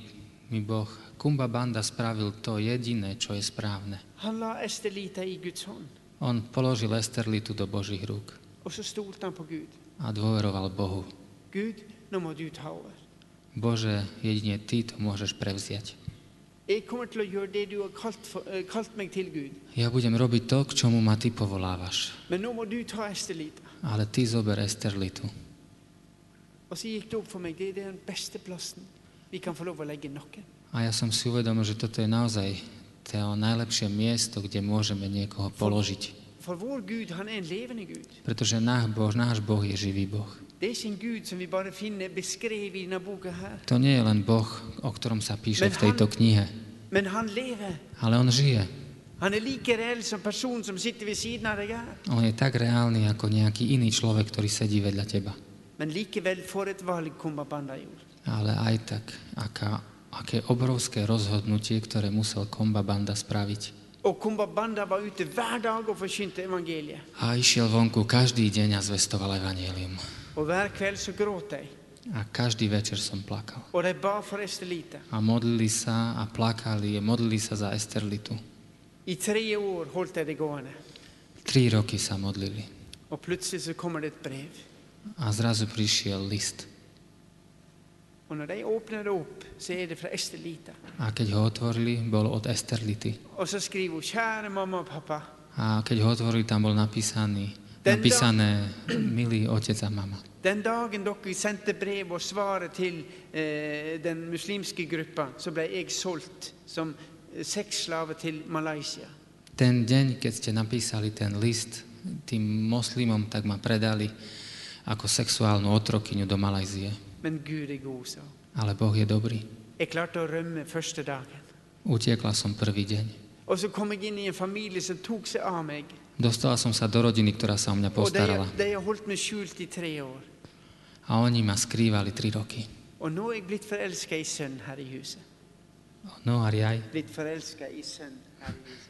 mi Boh, Kumba Banda spravil to jediné, čo je správne. Han la Estelita i Guds hånd, On položil Esterlitu do Božích rúk a dôveroval Bohu. Bože, jedine Ty to môžeš prevziať. Eh. Ja budem robiť to, k čomu ma Ty povolávaš. Ale Ty zober Esterlitu. Er. A ja som si uvedomil, že toto je naozaj to najlepšie miesto, kde môžeme niekoho položiť. Er. Pretože náš Boh, náš boh je živý Boh. Er. To nie je len Boh, o ktorom sa píše v tejto knihe, ale On žije. Han er reell som som sitter av. On je tak reálny ako nejaký iný človek, ktorý sedí vedľa teba. Men likevel valg. Ale aj tak, aká, aké obrovské rozhodnutie, ktoré musel Komba Banda spraviť. A išiel vonku každý deň a zvestoval de. A každý večer som plakal. A modlili sa a plakali, modlili sa za Esterlitu. Tri roky sa modlili. A zrazu prišiel list. Og når de åpner det opp, så er det fra Estelita. A keď ho otvorili, bol od Esterlity. A keď ho otvorili, tam bol napísaný, napísané milý otec a mama. den dagen dere sendte brev og svaret til eh, den muslimske gruppa, så ble jeg solgt som eh, sexslave til Malaysia. Ten deň, keď ste napísali ten list tým moslimom, tak ma predali ako sexuálnu otrokyňu do Malajzie. Men Gud er god, sa. Ale Boh je dobrý. Jeg klarte å rømme første dagen. Utiekla som prvý deň. Og så kom jeg inn i en familie som tok seg av meg. Dostala som sa do rodiny, ktorá sa o mňa Og de, postarala. de har holdt meg skjult i tre år. A oni ma skrývali tri roky. Og nå er jeg blitt forelska i sønn her i huset. No a aj. Blitt forelska i sønn her i huset.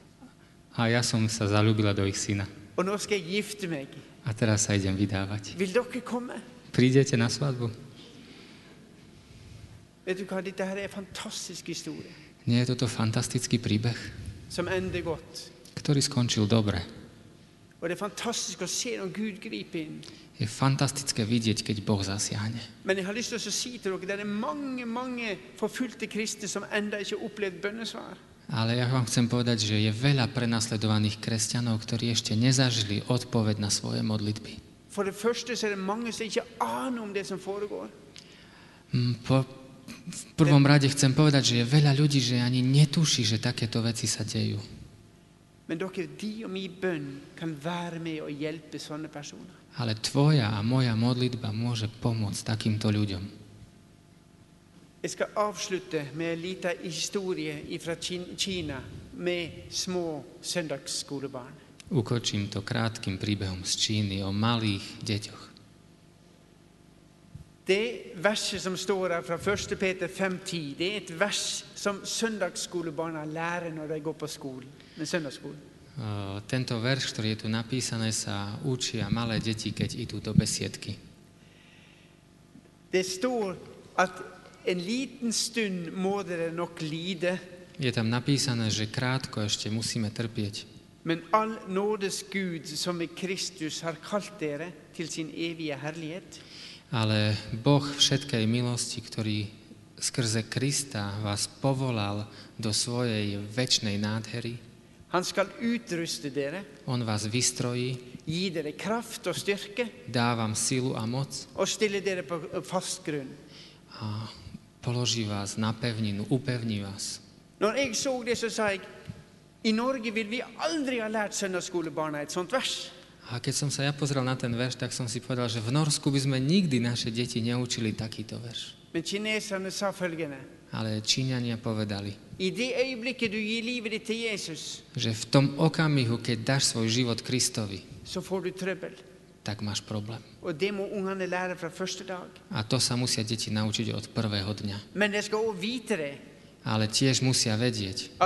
A ja som sa zalúbila do ich syna. Og nå skal jeg gifte meg. A teraz sa idem vydávať. Vil dere komme? Prídete na svadbu? Vet du hva, dette her er en fantastisk historie, Nie je toto fantastický príbeh, som ender godt. ktorý skončil dobre. Og det er fantastisk å se når Gud griper inn. Je fantastické vidieť, keď Boh zasiahne. Men jeg har lyst til å si til dere, det er mange, mange forfulgte kristne som enda ikke har opplevd bønnesvar. Ale ja vám chcem povedať, že je veľa prenasledovaných kresťanov, ktorí ešte nezažili odpoveď na svoje modlitby. For det første så er det mange som ikke aner om det som foregår. Mm, Po, v prvom rade chcem povedať, že je veľa ľudí, že ani netuší, že takéto veci sa dejú. Ale tvoja a moja modlitba môže pomôcť takýmto ľuďom. Med en liten Kina med små. Ukočím to krátkým príbehom z Číny o malých deťoch. Det verset som står her fra 1. Peter 5,10, det er et vers som søndagsskolebarna lærer når de går på skolen. Med søndagsskolen. O, Tento verš, ktorý je tu napísané, sa učia malé deti, keď idú do besiedky. Det står at en liten stund må dere nok lide, Je tam napísané, že krátko ešte musíme trpieť, men all nådes Gud som i Kristus har kalt dere til sin evige herlighet, ale Boh všetkej milosti, ktorý skrze Krista vás povolal do svojej väčšnej nádhery, han skal utruste dere, On vás vystrojí, gi dere kraft og styrke, dá vám silu a moc og stille dere på fast grunn. a položí vás na pevninu, upevní vás. Når jeg så det, så sa jeg i Norge vil vi aldri ha lært søndagsskolebarna et sånt vers. A keď som sa ja pozrel na ten verš, tak som si povedal, že v Norsku by sme nikdy naše deti neučili takýto verš. Ale Číňania povedali, že v tom okamihu, keď dáš svoj život Kristovi, tak máš problém. A to sa musia deti naučiť od prvého dňa. Ale tiež musia vedieť,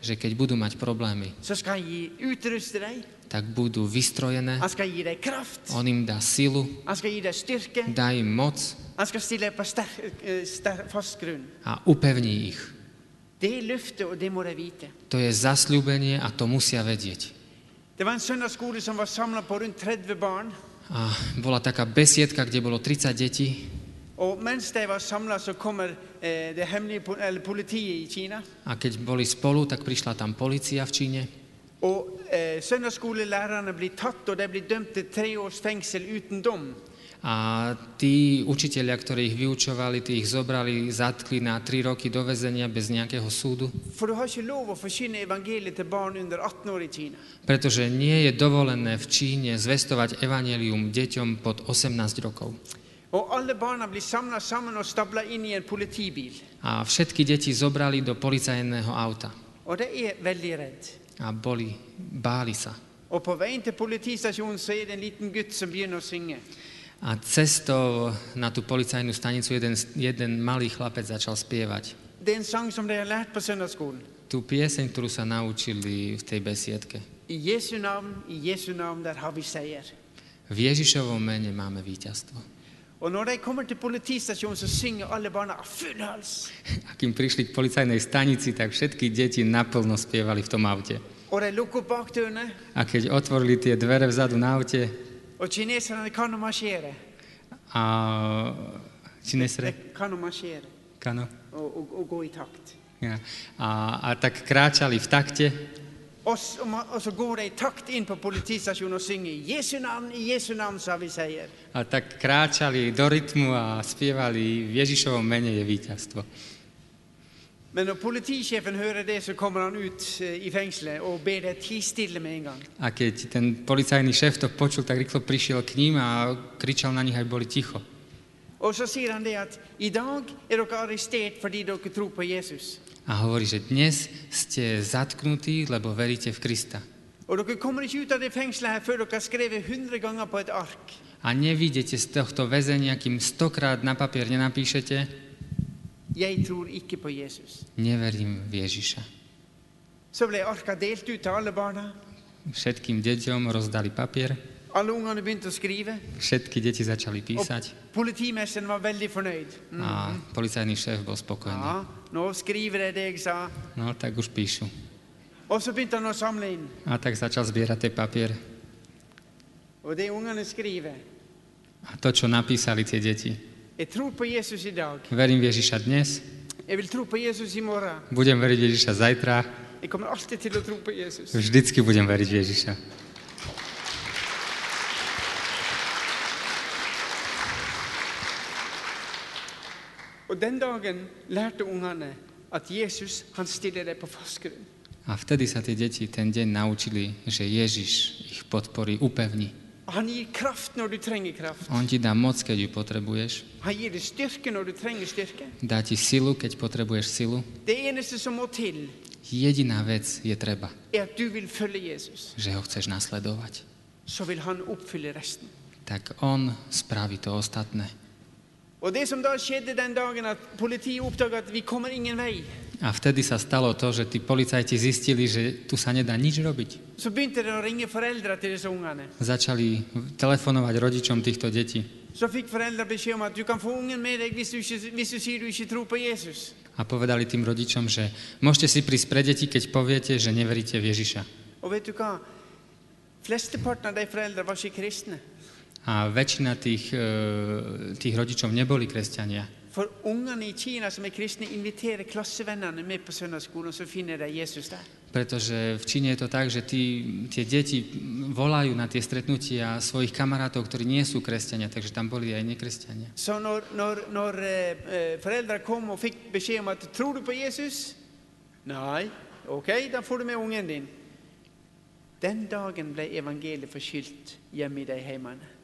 že keď budú mať problémy, tak budú vystrojené, on im dá silu, dá im moc eh, a upevní ich. To je zasľúbenie a to musia vedieť. Det var en søndagsskole som var samla på rundt 30 barn. A bola taká besiedka, kde bolo 30 detí Og mens de var samla, så kommer eh, det hemmelige eller politiet i Kina. a keď boli spolu, tak prišla tam policia v Číne Og eh, søndagsskolelærerne blir tatt, og de blir dømt til tre års fengsel uten dom. a tí učitelia, ktorí ich vyučovali, tí ich zobrali, zatkli na 3 roky do väzenia bez nejakého súdu, For du har ikke lov å forkynne evangeliet til barn under 18 år i Kina. pretože nie je dovolené v Číne zvestovať evanelium deťom pod 18 rokov. A všetky deti zobrali do policajného auta er a boli, báli sa. Er. A cestou na tú policajnú stanicu jeden, jeden malý chlapec začal spievať. Er tú pieseň, ktorú sa naučili v tej besiedke. V Ježišovom mene máme víťazstvo. Og når de kommer til politistasjonen, så synger alle barna av full hals. A kým prišli k policajnej stanici, tak všetky deti naplno spievali v tom aute. Og de lukker bakdørene, A keď otvorili tie dvere vzadu na aute og kineserne kan å marsjere. a Činesre, De kan å marsjere kano, og, og, og gå i takt. ja. a, a tak kráčali v takte Og, s- og, så går de i takt inn på politistasjonen og synger Jesu navn, i Jesu navn, så har vi seier. a tak kráčali do rytmu a spievali v Ježišovom mene je víťazstvo. Men når politisjefen hører det, så kommer han ut eh, i fengselet og ber deg tie stille med en gang. A keď ten policajný šéf to počul, tak rýchlo prišiel k ním a kričal na nich, aj boli ticho. Og så sier han det at i dag er dere arrestert fordi dere tror på Jesus. A hovorí, že dnes ste zatknutí, lebo veríte v Krista. Og dere kommer ikke ut av det fengselet her før dere har skrevet 100 ganger på et ark. A nevidíte z tohto väzenia, kým stokrát na papier nenapíšete, neverím v Ježiša. Všetkým deťom rozdali papier, Alle ungene begynte å skrive. všetky deti začali Og písať politimesteren var veldig fornøyd. Mm. a policajný šéf bol spokojný. Ja, nå skriver jeg det jeg sa. No tak už píšu. Og så begynte han å samle inn. A tak začal zbierať ten papier. Og det ungene skriver A to, čo napísali tie deti. Jeg tror på Jesus i dag. Verím v Ježiša dnes, Jeg vil tro på Jesus i morgen. budem veriť v Ježiša zajtra, Jeg kommer alltid til å tro på Jesus. vždycky budem veriť v Ježiša. Og den dagen lærte ungene at Jesus han stiller deg på fast grunn. A vtedy sa tie deti ten deň naučili, že Ježiš ich podporí, upevní. Han gir kraft når du trenger kraft. On ti dá moc, keď ju potrebuješ. Han gir deg styrke når du trenger styrke. Dá ti silu, keď potrebuješ silu. Det eneste som må til, Jediná vec je treba, er at du vil følge Jesus. že ho chceš nasledovať. Så vil han oppfylle resten. Tak on spraví to ostatné. Og det som da skjedde den dagen at politiet oppdaget at vi kommer ingen vei, A vtedy sa stalo to, že tí policajti zistili, že tu sa nedá nič robiť. så de. Začali telefonovať rodičom týchto detí. Så fikk foreldre beskjed om at du kan få ungen med deg hvis du, ikke, hvis du sier du ikke tror på Jesus. A povedali tým rodičom, že môžete si prísť pre deti, keď poviete, že neveríte v Ježiša. Og vet du hva? Flesteparten av de foreldre var ikke kristne. A väčšina tých, e, tých rodičov neboli kresťania. For ungene i Kina som er kristne, inviterer klassevennene med på søndagsskolen, så finner de Jesus der. Pretože v Číne je to tak, že tí, tie deti volajú na tie stretnutia svojich kamarátov, ktorí nie sú kresťania, takže tam boli aj nekresťania. Så når, når, når eh, eh, foreldre kom og fikk beskjed om at tror du på Jesus? Nei. Ok, da får du med ungen din. Den dagen ble evangeliet forkylt hjemme i de heimene.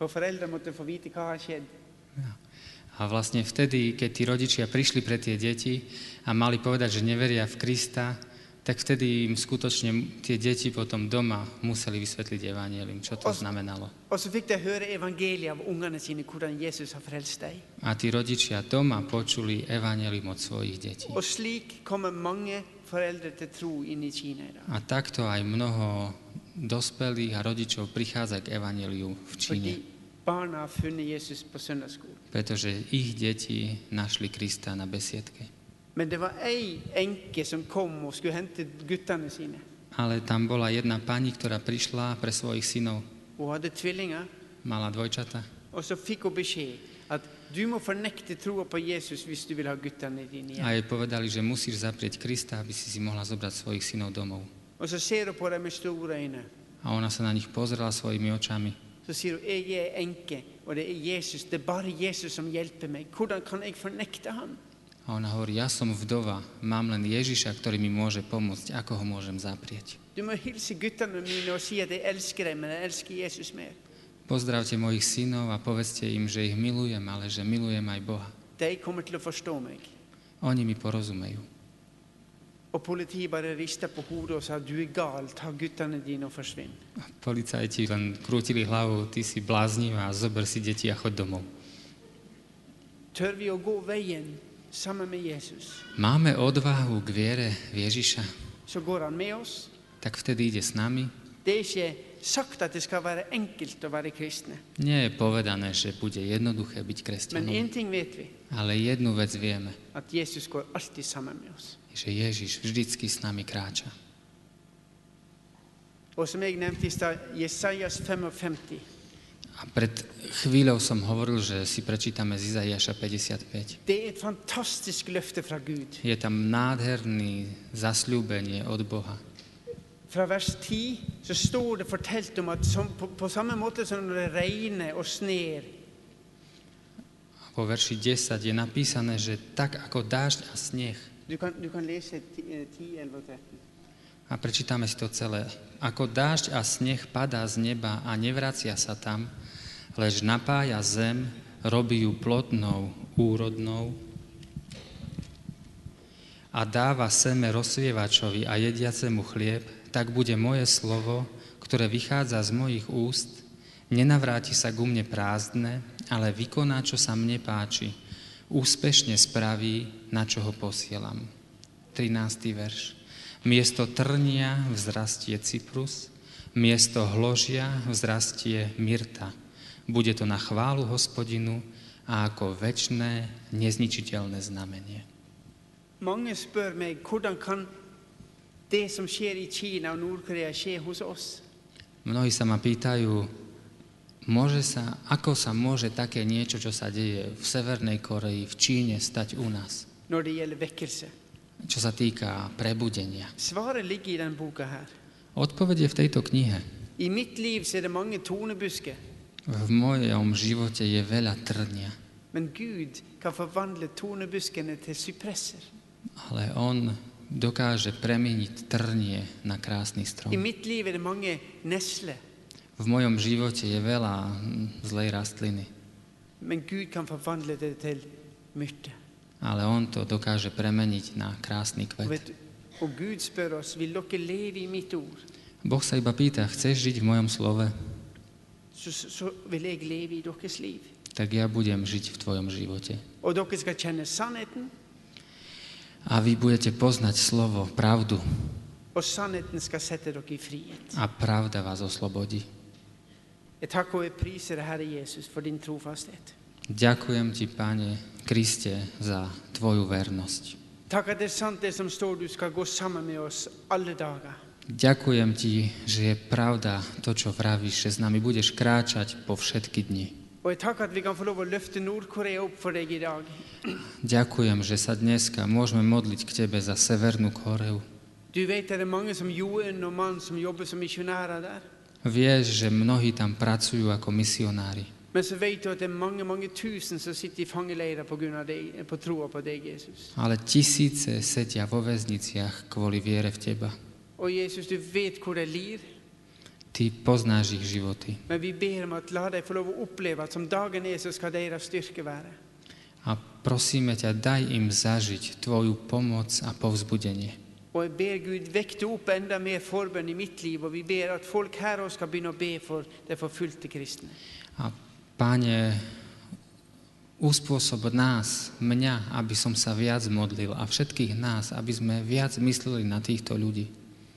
For foreldre måtte få vite hva har skjedd. A vlastne vtedy, keď tí rodičia prišli pre tie deti a mali povedať, že neveria v Krista, tak vtedy im skutočne tie deti potom doma museli vysvetliť evanielim, čo to znamenalo. A tí rodičia doma počuli evanielium od svojich detí. A takto aj mnoho dospelých a rodičov prichádza k evaneliu v Číne, barna har funnet Jesus på søndagsskolen. pretože ich deti našli Krista na besiedke. Men det var ei enke som kom og skulle hente guttene sine. Ale tam bola jedna pani, ktorá prišla pre svojich synov, Hun hadde tvillinger, mala dvojčata og så fikk hun beskjed at du må fornekte troa på Jesus hvis du vil ha guttene dine a hjem. jej povedali, že musíš zaprieť Krista, aby si si mohla zobrať svojich synov domov. Og så ser hun på dem med store øyne. A ona sa na nich pozrela svojimi očami Så sier hun, jeg er enke, og det er Jesus, det er bare Jesus som hjelper meg. Hvordan kan jeg fornekte han? a ona hovorí, ja som vdova, mám len Ježiša, ktorý mi môže pomôcť, ako ho môžem zaprieť. Du må hilse guttene mine og si at jeg elsker dem, men jeg elsker Jesus mer. Pozdravte mojich synov a povedzte im, že ich milujem, ale že milujem aj Boha. De kommer til å forstå meg. Oni mi porozumejú. Og politiet bare rista på hodet og sa du er gal, ta guttene dine og forsvinn. Policajti len krútili hlavou, ty si bláznivá, zober si deti a choď domov. Tør vi å gå veien sammen med Jesus, máme odvahu k viere v Ježiša, så går han med oss. tak vtedy ide s nami. Det er ikke sagt at det skal være enkelt å være kristne. Nie je povedané, že bude jednoduché byť Men kresťanom, én ting vet vi, ale jednu vec vieme, at Jesus går alltid sammen med oss. Že Ježiš vždycky s nami kráča. Og som jeg nevnte i stad, Jesajas 55. A pred chvíľou som hovoril, že si prečítame z Izaiáša 55. Det er. Je tam nádherný zasľúbenie od Boha. Fra vers 10 så står det fortalt om at som, på, på samme måte som når det regner og sner, Vo verši 10 je napísané, že tak ako dážď a sneh, du kan, du kan lese 10, 11 og 13. a prečítame si to celé, ako dážď a sneh padá z neba a nevracia sa tam, lež napája zem, robí ju plodnou, úrodnou a dáva seme rozsvievačovi a jediacemu chlieb, tak bude moje slovo, ktoré vychádza z mojich úst, nenavráti sa ku mne prázdne, ale vykoná, čo sa mne páči. Úspešne spraví, na čo ho posielam. 13. verš. Miesto trnia vzrastie cyprus, miesto hložia vzrastie myrta. Bude to na chválu hospodinu a ako väčné, nezničiteľné znamenie. Mange spør meg hvordan kan det som skjer i Kina og Nord-Korea, skje hos oss? Mnohí sa ma pýtajú, môže sa, ako sa môže také niečo, čo sa deje v Severnej Koreji, v Číne, stať u nás, når det gjelder vekkelse. čo sa týka prebudenia. Svaret ligger i den boka her. Odpoveď je v tejto knihe. I mitt liv så er det mange tornebusker, V mojom živote je veľa trnia, men Gud kan forvandle tornebuskene til sypresser. ale On dokáže premeniť trnie na krásny I strom. mitt liv er det mange nesler, V mojom živote je veľa hm, zlej rastliny, men Gud kan forvandle det til myrte. ale On to dokáže premeniť na krásny kvet. vet, du, og Gud spør oss vil dere leve i mitt ord, Boh sa iba pýta, chceš žiť v mojom slove? så, så vil jeg leve i deres liv. Tak ja budem žiť v tvojom živote. Dere sannheten, A vy budete poznať slovo, pravdu og sannheten skal sette dere i frihet. a pravda vás oslobodí. Takker og jeg priser Herre Jesus, for din trofasthet. Ďakujem ti, Pane Kriste, za tvoju vernosť. Takk at det er sant det som står, du skal gå sammen med oss alle dager. Ďakujem ti, že je pravda to, čo vravíš, že s nami budeš kráčať po všetky dni. Ďakujem, že sa dneska môžeme modliť k Tebe za Severnú Koreu. Du vet det er mange som Joen og mann som jobber som misjonærer der. Vieš, že mnohí tam pracujú ako misionári. Men så vet du at det er mange, mange tusen som sitter i på, av på på Jesus. Ale tisíce sedia vo väzniciach kvôli viere v Teba. Og Jesus, du vet lir. Ty poznáš ich životy. Men vi ber om at la dem få lov at som dagen er, så skal deres styrke være. A prosíme ťa, daj im zažiť Tvoju pomoc a povzbudenie. Og jeg ber Gud vekte opp enda mer forbønn i mitt liv, og vi ber at folk her også skal begynne å be for de forfulgte kristne. A Páne, uspôsob nás, mňa, aby som sa viac modlil a všetkých nás, aby sme viac mysleli na týchto ľudí.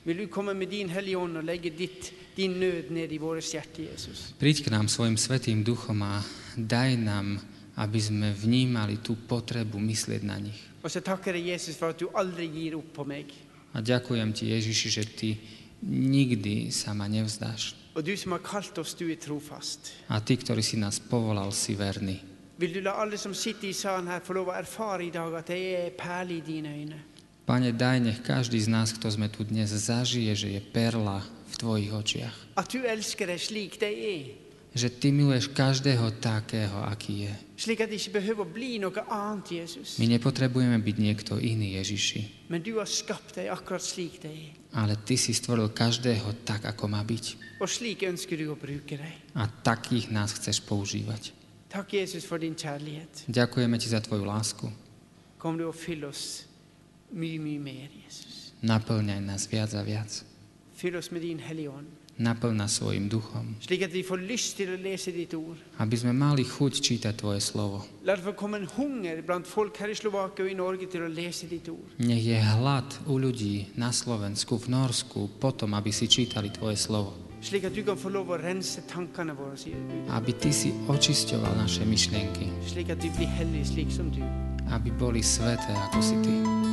Vil du komme med din Hellige Ånd og legge ditt, din nød ned i våre hjerter, Jesus? Príď k nám svojim svetým duchom a daj nám, aby sme vnímali tú potrebu myslieť na nich. Og så takker jeg Jesus for at du aldri gir opp på meg. A ďakujem ti, Ježiši, že ty nikdy sa ma nevzdáš. Og du som har kalt oss, du er trofast. A ty, ktorý si nás povolal, si verný. Du la som sitter i salen få lov det er i? Pane, daj, nech každý z nás, kto sme tu dnes, zažije, že je perla v tvojich očiach. At du elsker deg slik de er. Že ty miluješ každého takého, aký je. My nepotrebujeme byť niekto iný, Ježiši, ale ty si stvoril každého tak, ako má byť. A takých nás chceš používať. Ďakujeme ti za tvoju lásku. Naplňaj nás viac a viac. Fyll oss med din Hellige Ånd. Naplň nás svojim duchom, aby sme mali chuť čítať Tvoje slovo. Nech je hlad u ľudí na Slovensku, v Norsku, potom, aby si čítali Tvoje slovo. Aby Ty si očisťoval naše myšlienky, aby boli sveté ako si Ty.